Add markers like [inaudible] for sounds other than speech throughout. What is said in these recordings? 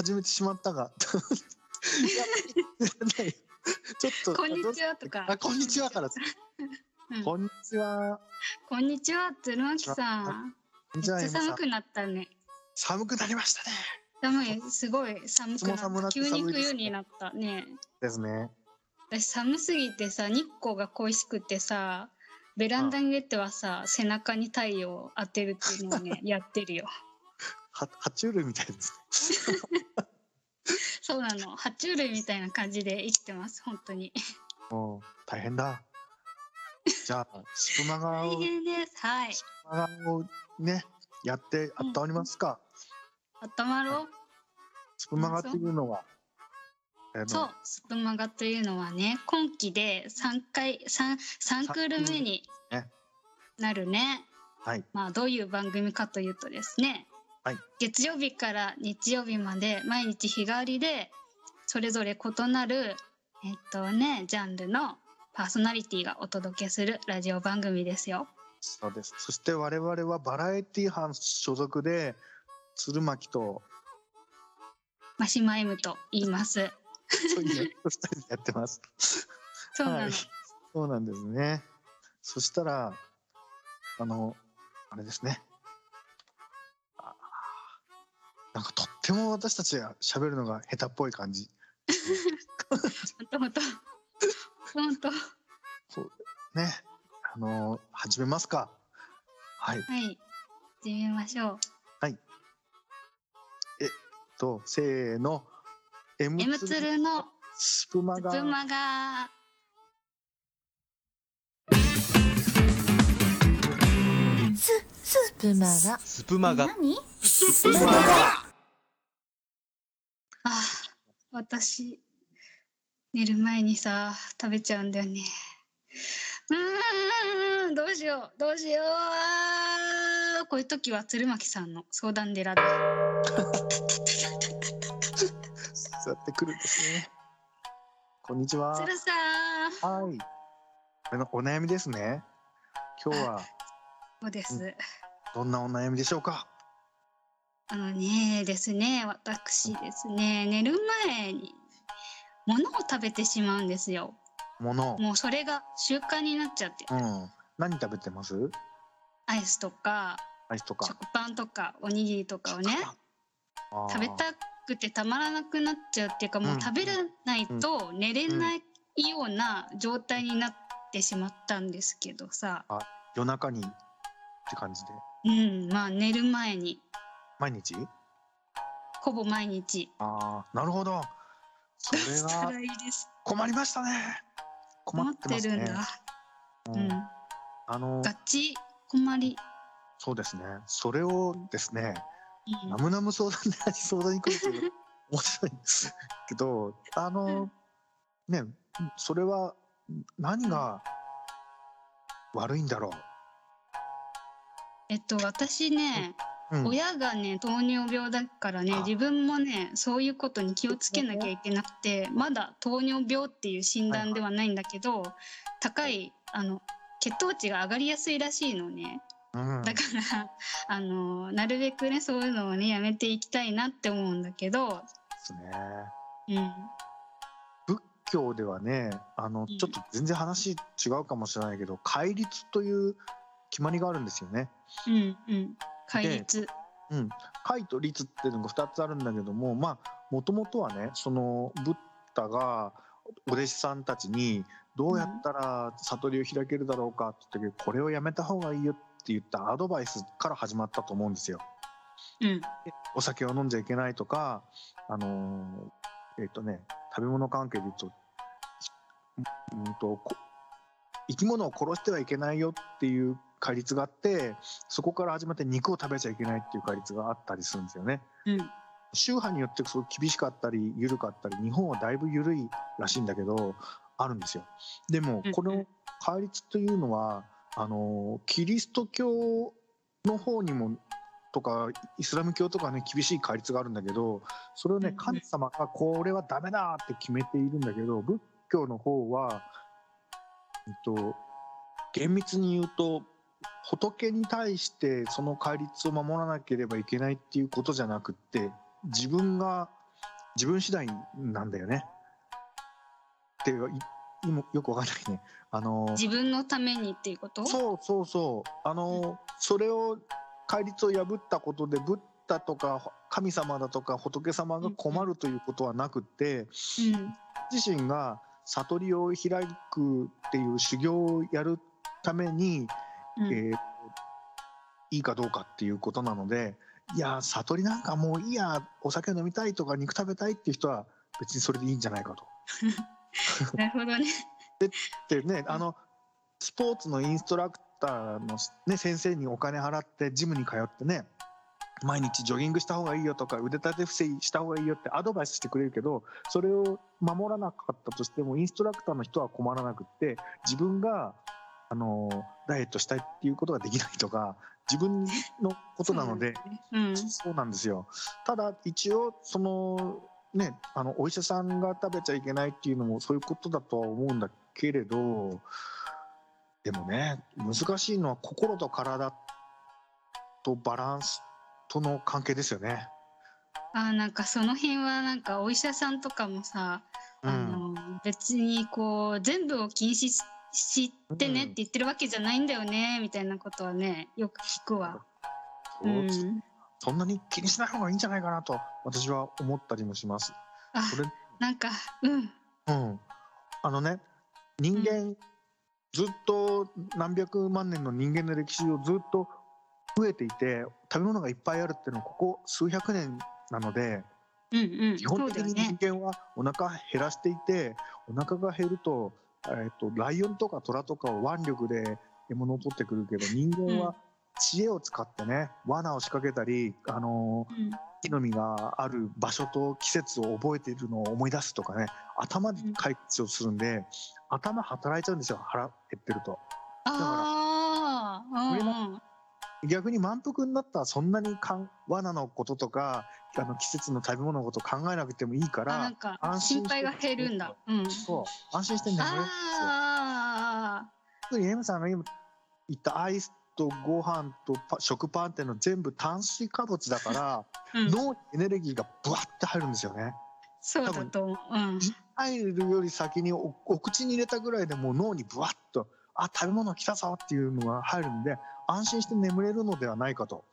始めてしまったが。[laughs] ちょっとこんにちはとか。あこんにちはから、うん。こんにちは。こんにちは鶴巻さ。んめっちゃ寒くなったね。寒くなりましたね。寒い。すごい。寒くなった。急に冬になったね。ですね。私寒すぎてさ日光が恋しくてさベランダに出てはさ背中に太陽を当てるっていうのをね [laughs] やってるよは爬虫類みたいです。ね [laughs] そうなの。爬虫類みたいな感じで生きてます本当に。もう大変だ。[laughs] じゃあスプマガを大変です。はい。スプマガをねやって温まりますか、温まろう。スプマガっていうのはそうスプマガというのはね今期で3回 3, 3クール目にね。なるね。はい。まあどういう番組かというとですね、はい月曜日から日曜日まで毎日日替わりでそれぞれ異なるえっとねジャンルのパーソナリティがお届けするラジオ番組ですよ。そうですそして我々はバラエティ班所属で鶴巻とマシマイムと言います。そういう二人でやってますそうなの。はいそうなんですね。そしたら、あの、あれですね。なんかとっても私たちが喋るのが下手っぽい感じ。[laughs] 本当本当本当そうね。あの、始めますか。はい。はい始めましょう。と、せーの。M ツルのスプマガ。スプマガス、スプマガ。スプマガ。何？あ私寝る前にさ食べちゃうんだよねうーんどうしようどうしようこういう時は鶴巻さんの相談寺だそうやってくるんですね。こんにちは。鶴さんはい。あの、お悩みですね。今日はそうです。どんなお悩みでしょうか？あのねですね。私ですね。寝る前に物を食べてしまうんですよ。もの。もうそれが習慣になっちゃって。うん。何食べてます？アイスとかアイスとか。食パンとかおにぎりとかをね食べたくてたまらなくなっちゃうっていうかもう食べれないと寝れないような状態になってしまったんですけどさ、夜中に？って感じで。うん、まあ寝る前に毎日？ほぼ毎日ああ、なるほど。それしたはらいいです困りましたね。困思っますね。るんだ、ううんん、あの、ガチ？困り、そうですね。それをですね、うんナムナム相談で相談に来るっていうの [laughs] 面白いんですけど、あの、ね、それは何が悪いんだろう。えっと私ね、うん、親がね糖尿病だからねあ。自分もねそういうことに気をつけなきゃいけなくてまだ糖尿病っていう診断ではないんだけど、高いあの血糖値が上がりやすいらしいのね。うん、だから [laughs] あのなるべくねそういうのをねやめていきたいなって思うんだけど、ですね。うん、仏教ではね、あの、ん。ちょっと全然話違うかもしれないけど、戒律という決まりがあるんですよね。うんうん戒律うん、戒と律っていうのが2つあるんだけどもまあもともとはねそのブッダがお弟子さんたちにどうやったら悟りを開けるだろうかって言ったけどこれをやめた方がいいよって言ったアドバイスから始まったと思うんですよ。うんお酒を飲んじゃいけないとかあのーえっ、とね食べ物関係で言うとうんとこ生き物を殺してはいけないよっていう戒律があってそこから始まって肉を食べちゃいけないっていう戒律があったりするんですよね。うん宗派によってすごく厳しかったり緩かったり日本はだいぶ緩いらしいんだけどあるんですよ。でもうんこの戒律というのはあのキリスト教の方にもとかイスラム教とかね厳しい戒律があるんだけどそれをね神様がこれはダメだって決めているんだけど仏教の方は、えっと、厳密に言うと仏に対してその戒律を守らなければいけないっていうことじゃなくって自分が自分次第なんだよね。っていうい今よくわかんないね。あの自分のためにっていうこと？そうそうそうあのそれを戒律を破ったことでブッダとか神様だとか仏様が困るということはなくってうん自身が悟りを開くっていう修行をやるために、うんえーいいかどうかっていうことなのでいや悟りなんかもういいやお酒飲みたいとか肉食べたいっていう人は別にそれでいいんじゃないかと。[laughs] なるほどねでねあのスポーツのインストラクターの、ね、先生にお金払ってジムに通ってね毎日ジョギングした方がいいよとか腕立て伏せした方がいいよってアドバイスしてくれるけどそれを守らなかったとしてもインストラクターの人は困らなくって自分があのダイエットしたいっていうことができないとか [laughs] 自分のことなのでうんそうなんですよ。ただ一応そのねあのお医者さんが食べちゃいけないっていうのもそういうことだとは思うんだけれどでもね難しいのは心と体とバランスとの関係ですよね。あーなんかその辺はなんかお医者さんとかもさ、あの別にこう全部を禁止ししてねって言ってるわけじゃないんだよねみたいなことはねよく聞くわ。うん、そんなに気にしない方がいいんじゃないかなと私は思ったりもします。あそれなんかうん。うん、あのね人間、ずっと何百万年の人間の歴史をずっと増えていて食べ物がいっぱいあるっていうのはここ数百年なのでうんうん。基本的に人ね。間はお腹減らしていてお腹が減ると,、えっとライオンとかトラとかを腕力で獲物を取ってくるけど人間うん。は知恵を使ってね罠を仕掛けたり、あのうん。木の実がある場所と季節を覚えているのを思い出すとかね頭で解決をするんで、頭働いちゃうんですよ腹減ってると。ああうんこれうん。逆に満腹になったらそんなにかん罠のこととかあの季節の食べ物のこと考えなくてもいいかあならんか安心配が減るんだ。うん。そう安心して眠れるんですよあ特に M さんが今言ったアイスとご飯とパ食パンっていうのは全部炭水化物だから、あ、うん、脳にエネルギーがブワッて入るんですよね。そうだと思う。うん。入るより先におお口に入れたぐらいでもう脳にブワッとあ食べ物来たぞっていうのが入るんで安心して眠れるのではないかと。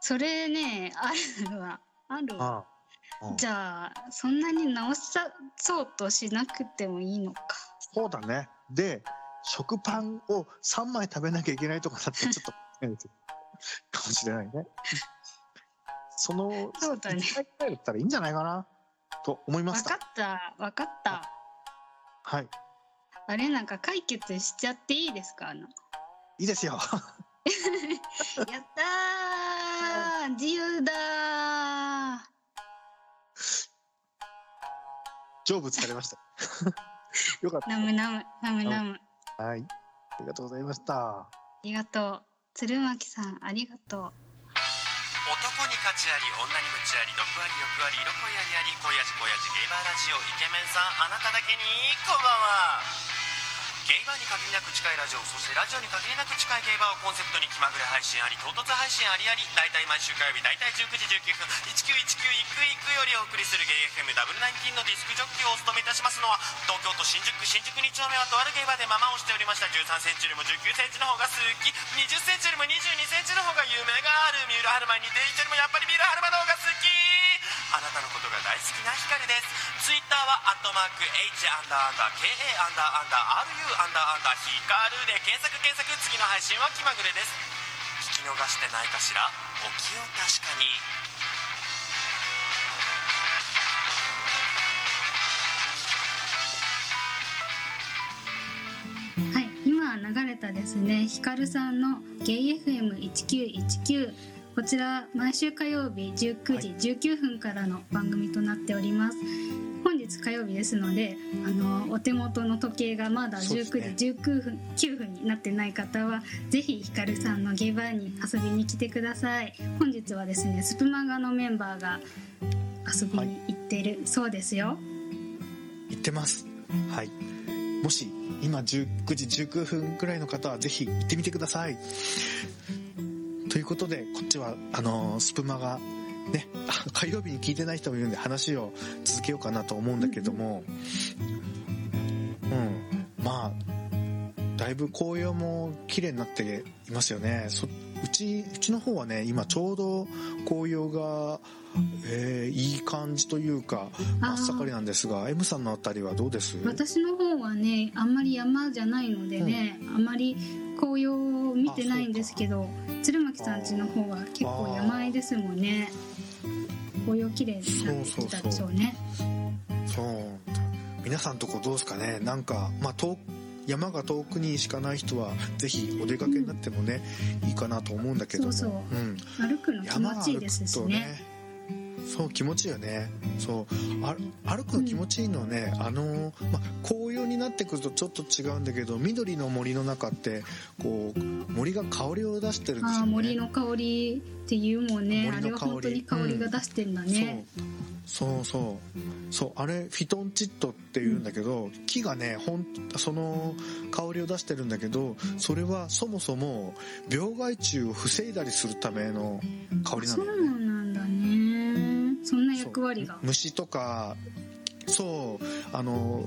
それねあるわあるわ。じゃあそんなに直さそうとしなくてもいいのか。そうだね。で食パンを3枚食べなきゃいけないとかだったらちょっとかもしれないね。[laughs] そのそうだね1回ぐらいだったらいいんじゃないかな？と思いましたわか。ったわかった。はいあれなんか解決しちゃっていいですか？いいですよ。[laughs] やったー自由だー成仏されました。よかった。ナムナムナムナムはい。ありがとうございました。ありがとう鶴巻さんありがとう男に価値あり女に夢中あり毒あり欲あり色恋ありあり恋味恋味ゲイバーラジオイケメンさんあなただけにこんばんはゲイバーに限りなく近いラジオそしてラジオに限りなく近いゲイバーをコンセプトに気まぐれ配信あり唐突配信ありあり大体毎週火曜日大体19時19分1919いくいくよりお送りするゲイ FM ダブルナインティーンのディスクジョッキーをお務めいたしますのは東京都新宿区新宿2丁目はとあるゲイバーでママをしておりました13センチよりも19センチの方が好き20センチよりも22センチの方が夢がある三浦春馬に似ていてよりもやっぱりなヒカルですツイッターはアットマーク H アンダーアンダー KA アンダーアンダー RU アンダーアンダーヒカルで検索検索次の配信は気まぐれです聞き逃してないかしらお気を確かにはい、今流れたですね、ヒカルさんのゲイ FM1919 こちら毎週火曜日19時19分からの番組となっております。本日火曜日ですので、あのお手元の時計がまだそうですね19時19分9分になってない方は、ぜひヒカルさんのゲイバーに遊びに来てください。本日はですね、スプマガのメンバーが遊びに行ってるそうですよ。言ってます。はい。もし今19時19分くらいの方はぜひ行ってみてください。ということでこっちはあのスプマがねあ [laughs] 火曜日に聞いてない人もいるんで話を続けようかなと思うんだけどもうん。まあだいぶ紅葉も綺麗になっていますよね。そうちうちの方はね今ちょうど紅葉が、えーいい感じというかあー。真っ盛りなんですが M さんのあたりはどうです？私の方はねあんまり山じゃないのでね、あんまり紅葉を見てないんですけど鶴巻さん家の方は結構山あいですもんね。紅葉綺麗になってきたでしょうね。そう。皆さんとこどうですかね？なんか、まあ、遠山が遠くにしかない人はぜひお出かけになってもね、いいかなと思うんだけども。そうそう。うん、歩くの気持ちいいですしねそう気持ちいいよね。そうあ歩くの気持ちいいのはね、あの、まあ、紅葉になってくるとちょっと違うんだけど緑の森の中ってこう森が香りを出してるんですよね。森の香りっていうもんね。あれは森の香り。本当に香りが出してんだね、そうそうそう。そうあれフィトンチッドっていうんだけど、木がねほんその香りを出してるんだけどそれはそもそも病害虫を防いだりするための香りなのよね役割が。虫とかそうあの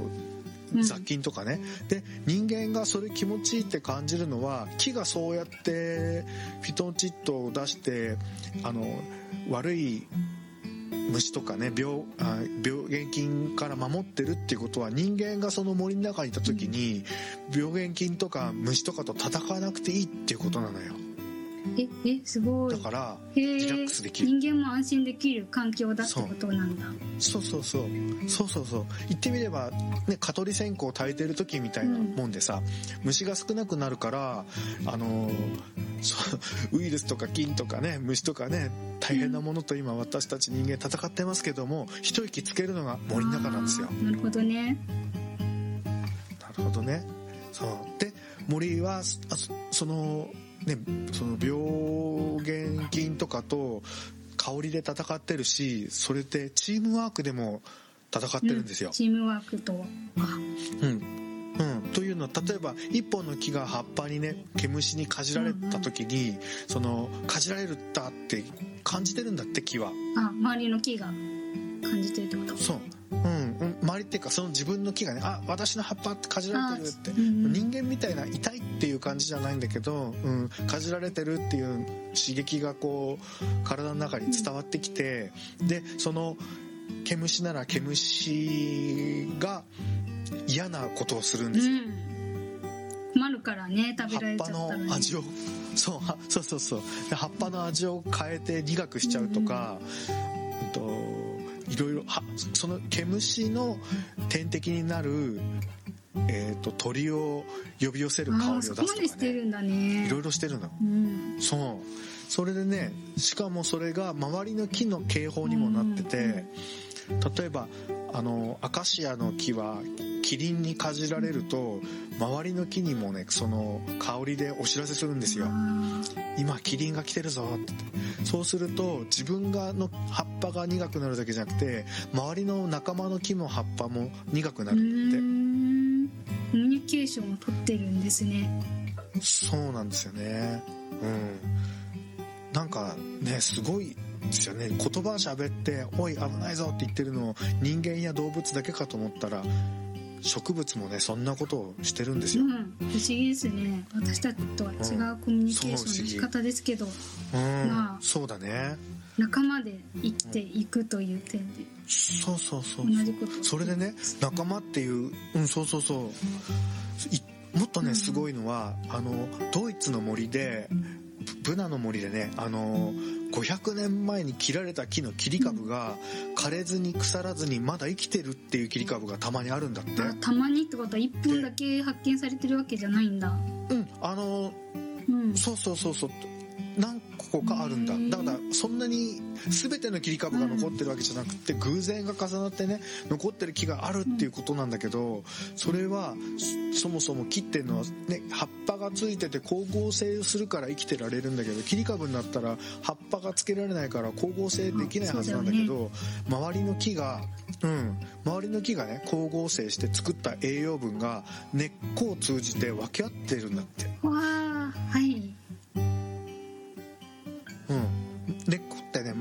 うん。雑菌とかね、で人間がそれ気持ちいいって感じるのは木がそうやってフィトンチッドを出してあの悪い虫とかね病あ病原菌から守ってるっていうことは人間がその森の中にいた時に病原菌とか虫とかと戦わなくていいっていうことなのよええすごい。だからへリラッえクスできる。人間も安心できる環境だってことなんだ。そう。そうそうそう。そうそう言ってみれば、ね、蚊取り線香を焚いてる時みたいなもんでさ、虫が少なくなるからあのウイルスとか菌とかね虫とかね大変なものと今私たち人間戦ってますけども一息つけるのが森の中なんですよ。なるほどね。なるほどね。そう。で森はそのねその病原菌とかと香りで戦ってるしそれでチームワークでも戦ってるんですよ。う、チームワークとは。あうん。うん、というのは例えば一本の木が葉っぱにね毛虫にかじられた時に、そのかじられるったって感じてるんだって木は。あ周りの木が感じてるってこと？そう、うんうん、周りっていうかその自分の木がねあ私の葉っぱってかじられてるって、人間みたいな痛いっていう感じじゃないんだけど、うん、かじられてるっていう刺激がこう体の中に伝わってきて、でその毛虫なら毛虫が嫌なことをするんですよ。うん。困るからね食べられ葉っぱちゃったらねの味をそうはそうそうそう。で葉っぱの味を変えて苦くしちゃうとか、うん。といろいろはその毛虫の天敵になる、えー、と鳥を呼び寄せる香りを出すとかね。るんだね。いろいろしてるの。うん。そう。それでねしかもそれが周りの木の警報にもなってて、例えばあのアカシアの木はキリンにかじられると周りの木にもねその香りでお知らせするんですよ。あ今キリンが来てるぞって。そうすると自分がの葉っぱが苦くなるだけじゃなくて周りの仲間の木の葉っぱも苦くなるって。コミュニケーションを取ってるんですね。そうなんですよね。うん。なんかねすごいですよね。言葉喋って「おい危ないぞ」って言ってるのを人間や動物だけかと思ったら植物もねそんなことをしてるんですよ、うん。不思議ですね。私たちとは違うコミュニケーションの仕方ですけどうん。まあそうだね。仲間で生きていくという点で。そうそうそう同じこと。それでね仲間っていううんそうそうそう。いもっとねすごいのはあのドイツの森でブブナの森でねあの500年前に切られた木の切り株が枯れずに腐らずにまだ生きてるっていう切り株がたまにあるんだって。あたまにってことは1本だけ発見されてるわけじゃないんだ。うんあのうん。そうそうそうそう。何個かあるんだ。だからそんなに全ての切り株が残ってるわけじゃなくて偶然が重なってね残ってる木があるっていうことなんだけどそれはそそもそも木っていうのはね葉っぱがついてて光合成するから生きてられるんだけど切り株になったら葉っぱがつけられないから光合成できないはずなんだけど周りの木がうん。周りの木がね光合成して作った栄養分が根っこを通じて分け合ってるんだって。わあはい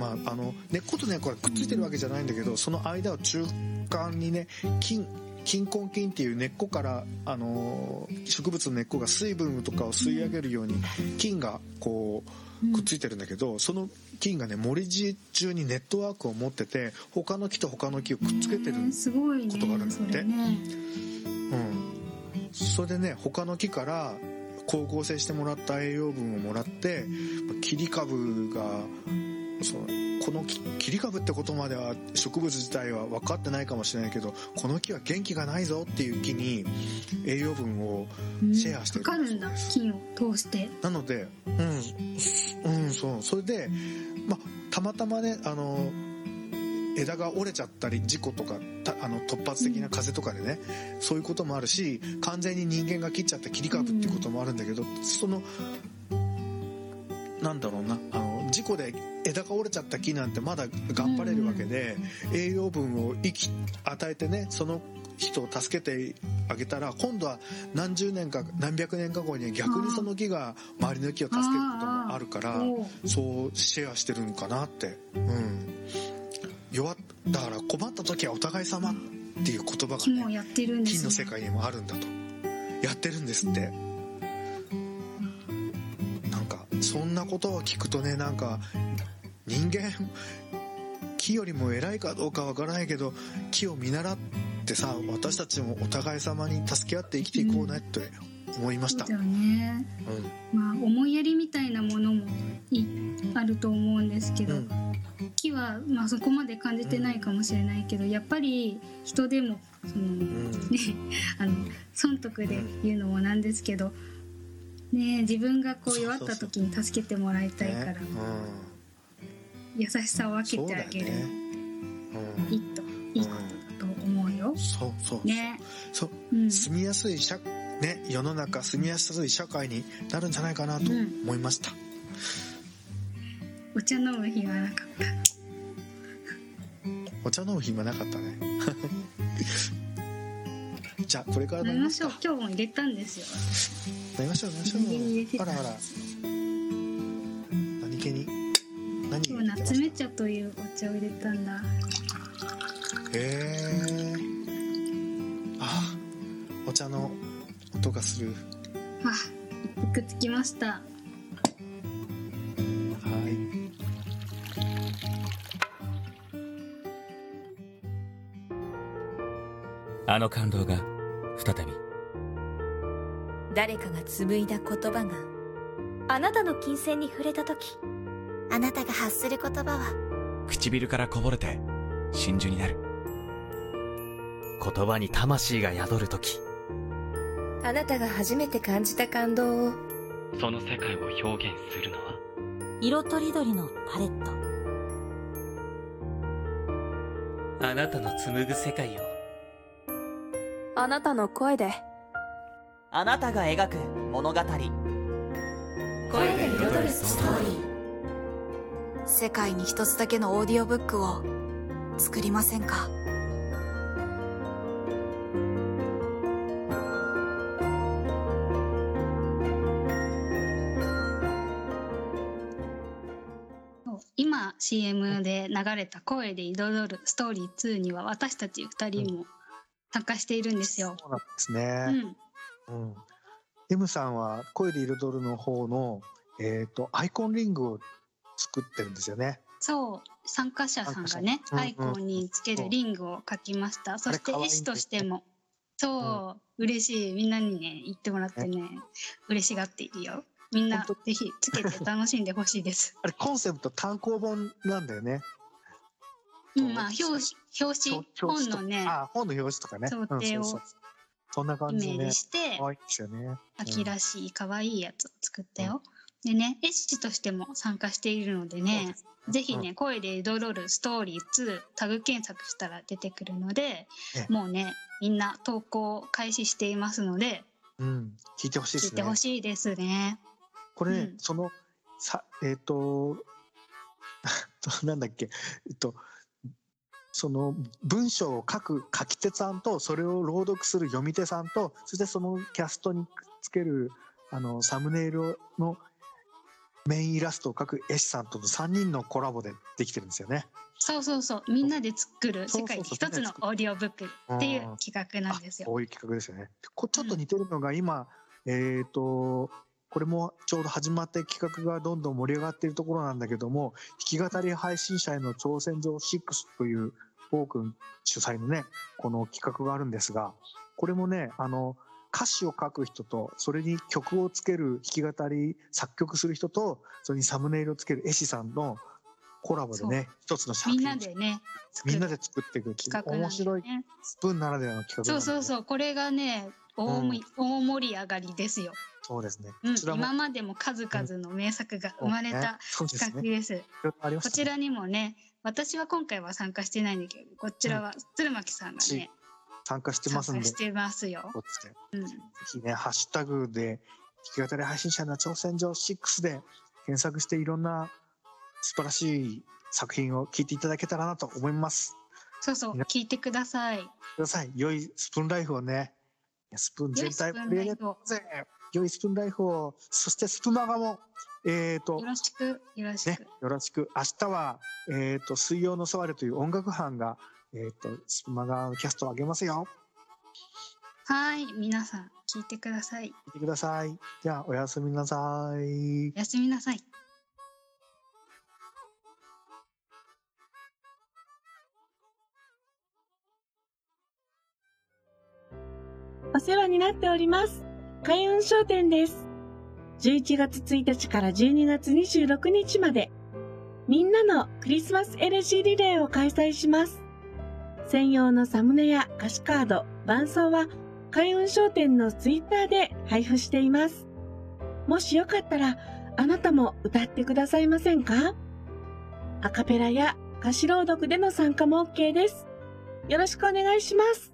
まあ、あの根っこと根っこがくっついてるわけじゃないんだけどその間を中間にね菌菌根菌っていう根っこから、あのー植物の根っこが水分とかを吸い上げるように菌がこうくっついてるんだけど、その菌がね森地中にネットワークを持ってて他の木と他の木をくっつけてることがあるんだって。うん、それでね他の木から光合成してもらった栄養分をもらって切り株がそうこの木切り株ってことまでは植物自体は分かってないかもしれないけどこの木は元気がないぞっていう木に栄養分をうんシェアしてる。わかるんだ菌を通してなのでうん、うん、そうそれで、まあ、たまたまねあの枝が折れちゃったり事故とかたあの突発的な風とかでね、そういうこともあるし完全に人間が切っちゃった切り株っていうこともあるんだけど、そのなんだろうなあの事故で枝が折れちゃった木なんてまだ頑張れるわけで、栄養分を生き与えてねその人を助けてあげたら今度は何十年か何百年か後に逆にその木が周りの木を助けることもあるからそうシェアしてるのかなって。うん。弱っだから困った時はお互い様っていう言葉がねやってるんですね。金の世界にもあるんだと。やってるんですってなことを聞くとねなんか人間木よりも偉いかどうかわからないけど木を見習ってさ私たちもお互い様に助け合って生きていこうねって思いました。そうだ、よねうん。まあ思いやりみたいなものもいあると思うんですけど、うん。木はまあそこまで感じてないかもしれないけど、やっぱり人でもその、うん。ねあの損得で言うのもなんですけど、ね自分がこう弱った時に助けてもらいたいから、ね。優しさをうん、分けてあげる、だよね、いいといいことだと思うよ。うん、。そうそうね、そう。うん、住みやすい社ね世の中住みやすい社会になるんじゃないかなと思いました、お茶飲む日はなかった。お茶飲む暇なかったねじゃあこれから飲飲みましょう。今日も入れたんですよ。飲みましょう飲みましょう。あらあら。何気に。何？今日夏目茶というお茶を入れたんだ。へえ。あお茶の音がする。あ、一服つきました。はい。あの感動が誰かが紡いだ言葉があなたの金銭に触れた時あなたが発する言葉は唇からこぼれて真珠になる。言葉に魂が宿るとき、あなたが初めて感じた感動をその世界を表現するのは、色とりどりのパレット。あなたの紡ぐ世界を。あなたの声であなたが描く物語。声で彩るストーリー。世界に一つだけのオーディオブックを作りませんか？今 CM で流れた声で彩るストーリー2には私たち2人も参加しているんですよ。そうなんですうね、ん。うん。M さんは声で彩るの方のえっ、とアイコンリングを作ってるんですよね。そう。参加者さんがね、参加者。アイコンにつけるリングを書きました。そして絵師としても。そう、嬉しい。みんなにね言ってもらってね嬉しがっているよ。みんな本ぜひつけて楽しんでほしいです。[laughs] あれコンセプト単行本なんだよね。うん、まあ表紙表紙。本のねあ本の表紙とかね。想定をうんそんなイ感じでねメージして可愛いですよね。秋らしい可愛いやつを作ったよ。でね、絵師としても参加しているのでね、ぜひね、声で彩るストーリー2タグ検索したら出てくるので、ねもうね、みんな投稿開始していますので、うん。聞いてほしいですね。聞いてほしいですね。これね、うん。そのさえっ、と [laughs] なんだっけ？えっとその文章を書く書き手さんとそれを朗読する読み手さんとそしてそのキャストにつけるあのサムネイルのメインイラストを描く絵師さんとの3人のコラボでできてるんですよね。そうそうそうみんなで作る世界で一つのオーディオブックっていう企画なんですよ。こういう企画ですよね。こちょっと似てるのが今、えっ、とこれもちょうど始まって企画がどんどん盛り上がっているところなんだけども弾き語り配信者への挑戦状6というフォー君主催のねこの企画があるんですがこれもねあの歌詞を書く人とそれに曲をつける弾き語り作曲する人とそれにサムネイルをつける絵師さんのコラボでね一つの作みん品なでねみんなで作っていく企画なんです面白いね。スプーンならではの企画そうそうそうこれがね大も、大盛り上がりですよ。そうですね。うん今までも数々の名作が生まれた企画です。こちらにもね私は今回は参加してないんだけどこちらは鶴巻さんがね、参加してますんで、ぜ参加してますよ。うん、ひね、ハッシュタグで、弾き語り配信者の挑戦状6で検索していろんな素晴らしい作品を聞いていただけたらなと思います。そうそう聞いてください。ください。良いスプーンライフをね、スプーン全体を良いスプーンライフを、そしてスプマガも、えっ、と、よろしくよろしく。ね、よろしく。明日は、えっ、と、水曜のソワレという音楽班が、えっ、と、スプマガのキャストを上げますよ。はい皆さん聞いてください。聞いてください。では、おやすみなさい。おやすみなさい。お世話になっております。開運商店です。11月1日から12月26日まで、みんなのクリスマス LG リレーを開催します。専用のサムネや歌詞カード、伴奏は開運商店のツイッターで配布しています。もしよかったら、あなたも歌ってくださいませんか？アカペラや歌詞朗読での参加も OK です。よろしくお願いします。